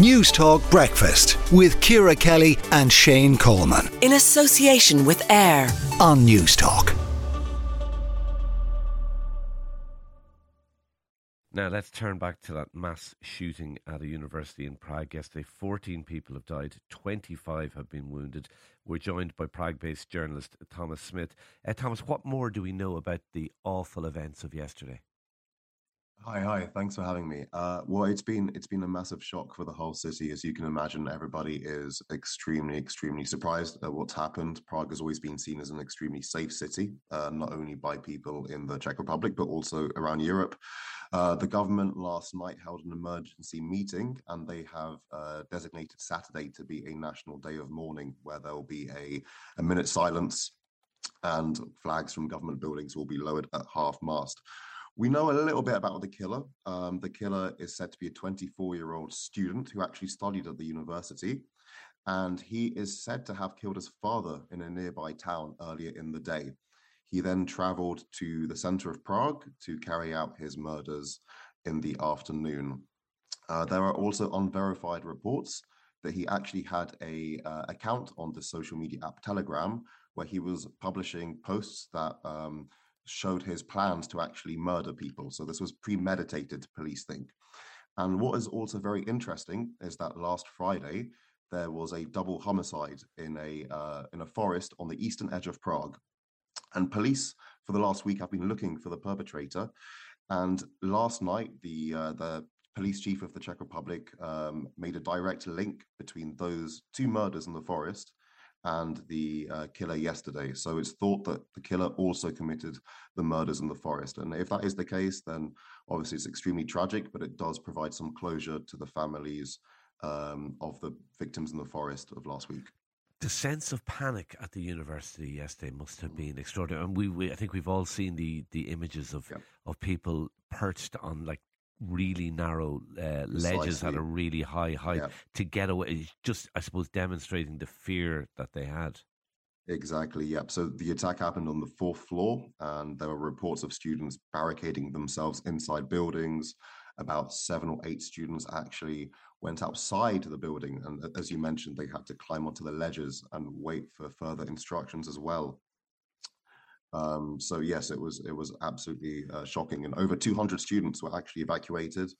Newstalk Breakfast with Ciara Kelly and Shane Coleman. In association with AIR on News Talk. Now let's turn back to that mass shooting at a university in Prague yesterday. 14 people have died, 25 have been wounded. We're joined by Prague based journalist Thomas Smith. Uh, Thomas, what more do we know about the awful events of yesterday? Hi, hi. Thanks for having me. Uh, well, it's been it's been a massive shock for the whole city, as you can imagine. Everybody is extremely, extremely surprised at what's happened. Prague has always been seen as an extremely safe city, uh, not only by people in the Czech Republic but also around Europe. Uh, the government last night held an emergency meeting, and they have uh, designated Saturday to be a national day of mourning, where there will be a a minute silence, and flags from government buildings will be lowered at half mast. We know a little bit about the killer. Um, the killer is said to be a 24 year old student who actually studied at the university. And he is said to have killed his father in a nearby town earlier in the day. He then traveled to the center of Prague to carry out his murders in the afternoon. Uh, there are also unverified reports that he actually had a uh, account on the social media app Telegram, where he was publishing posts that um, showed his plans to actually murder people. So this was premeditated, police think. And what is also very interesting is that last Friday there was a double homicide in a uh, in a forest on the eastern edge of Prague, and police for the last week have been looking for the perpetrator. And last night, the uh, the police chief of the Czech Republic um, made a direct link between those two murders in the forest and the uh, killer yesterday. So it's thought that the killer also committed the murders in the forest. And if that is the case, then obviously it's extremely tragic, but it does provide some closure to the families um, of the victims in the forest of last week. The sense of panic at the university yesterday must have been extraordinary. And we, we I think we've all seen the the images of of people perched on like really narrow uh, ledges at a really high height yeah. to get away. Just, I suppose, demonstrating the fear that they had. Exactly. Yep. So the attack happened on the fourth floor, and there were reports of students barricading themselves inside buildings. About seven or eight students actually went outside the building, and as you mentioned, they had to climb onto the ledges and wait for further instructions as well. Um, so yes, it was it was absolutely uh, shocking, and over 200 students were actually evacuated.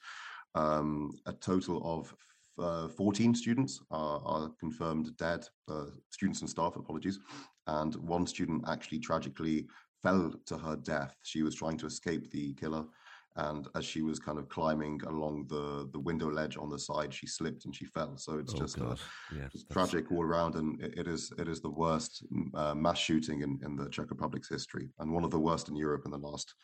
Um, a total of uh, 14 students are, are confirmed dead, uh, students and staff, apologies, and one student actually tragically fell to her death. She was trying to escape the killer and as she was kind of climbing along the the window ledge on the side she slipped and she fell. So it's oh, just, uh, yeah, just tragic all around and it, it is it is the worst uh, mass shooting in, in the czech republic's history and one of the worst in europe in the last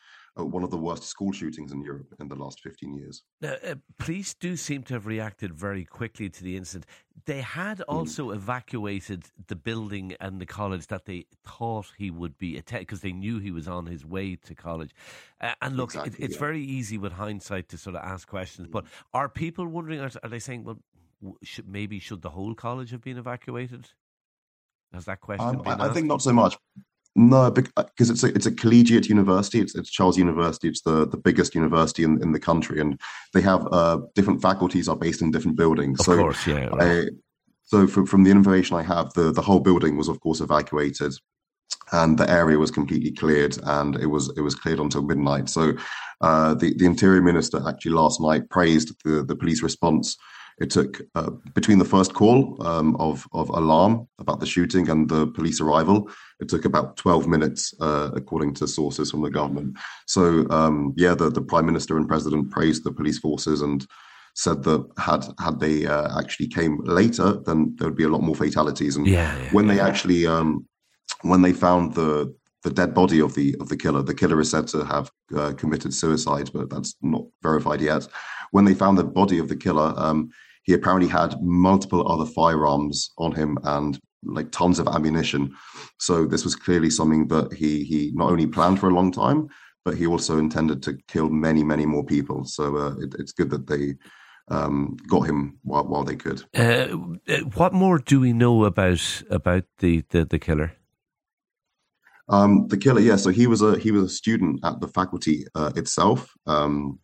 one of the worst school shootings in Europe in the last 15 years. Uh, uh, police do seem to have reacted very quickly to the incident. They had hmm. also mm. evacuated the building and the college that they thought he would be attending because they knew he was on his way to college. Uh, and look, exactly, it, it's yeah. very easy with hindsight to sort of ask questions, mm. but are people wondering, are, are they saying, well, should, maybe should the whole college have been evacuated? Has that question um, I, I, think not so much no, because uh, it's a it's a collegiate university. It's, it's Charles University. It's the, the biggest university in, in the country, and they have uh, different faculties are based in different buildings. Of so course, yeah. Right. I, so from, from the information I have, the, the whole building was of course evacuated, and the area was completely cleared, and it was it was cleared until midnight. So uh, the the interior minister actually last night praised the the police response it took uh, between the first call um, of of alarm about the shooting and the police arrival. It took about twelve minutes, uh, according to sources from the government. So um, yeah, the the prime minister and president praised the police forces and said that had had they uh, actually came later, then there would be a lot more fatalities. And yeah, yeah, when they actually um, when they found the the dead body of the of the killer. The killer is said to have uh, committed suicide, but that's not verified yet. When they found the body of the killer, um, he apparently had multiple other firearms on him and like tons of ammunition. So this was clearly something that he he not only planned for a long time, but he also intended to kill many many more people. So uh, it, it's good that they um, got him while, while they could. Uh, uh, what more do we know about about the the, the killer? Um, the killer, yeah. So he was a he was a student at the faculty uh, itself. Um,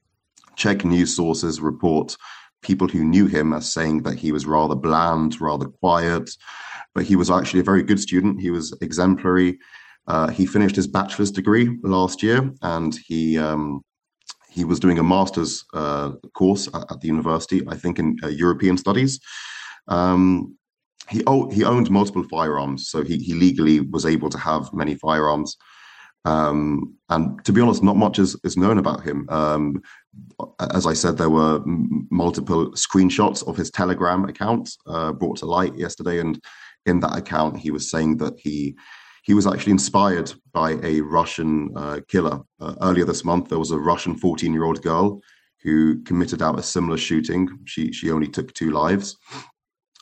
Czech news sources report people who knew him as saying that he was rather bland, rather quiet, but he was actually a very good student. He was exemplary. Uh, he finished his bachelor's degree last year, and he um, he was doing a master's uh, course at, at, the university, I think, in uh, European studies. Um, he oh, he owned multiple firearms, so he he legally was able to have many firearms. Um, and to be honest, not much is, is known about him. Um, as I said, there were m- multiple screenshots of his Telegram account uh, brought to light yesterday, and in that account, he was saying that he he was actually inspired by a Russian uh, killer. Uh, earlier this month, there was a Russian 14 year old girl who committed out a similar shooting. She she only took two lives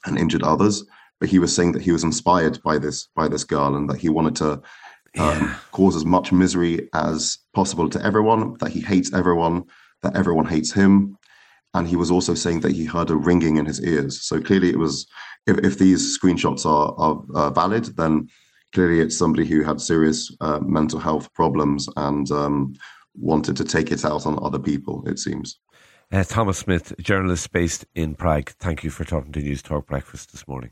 and injured others, but he was saying that he was inspired by this by this girl and that he wanted to um, yeah. cause as much misery as possible to everyone. That he hates everyone. That everyone hates him. And he was also saying that he heard a ringing in his ears. So clearly, it was if, if these screenshots are, are uh, valid, then clearly it's somebody who had serious uh, mental health problems and um, wanted to take it out on other people, it seems. Uh, Thomas Smith, journalist based in Prague, thank you for talking to News Talk Breakfast this morning.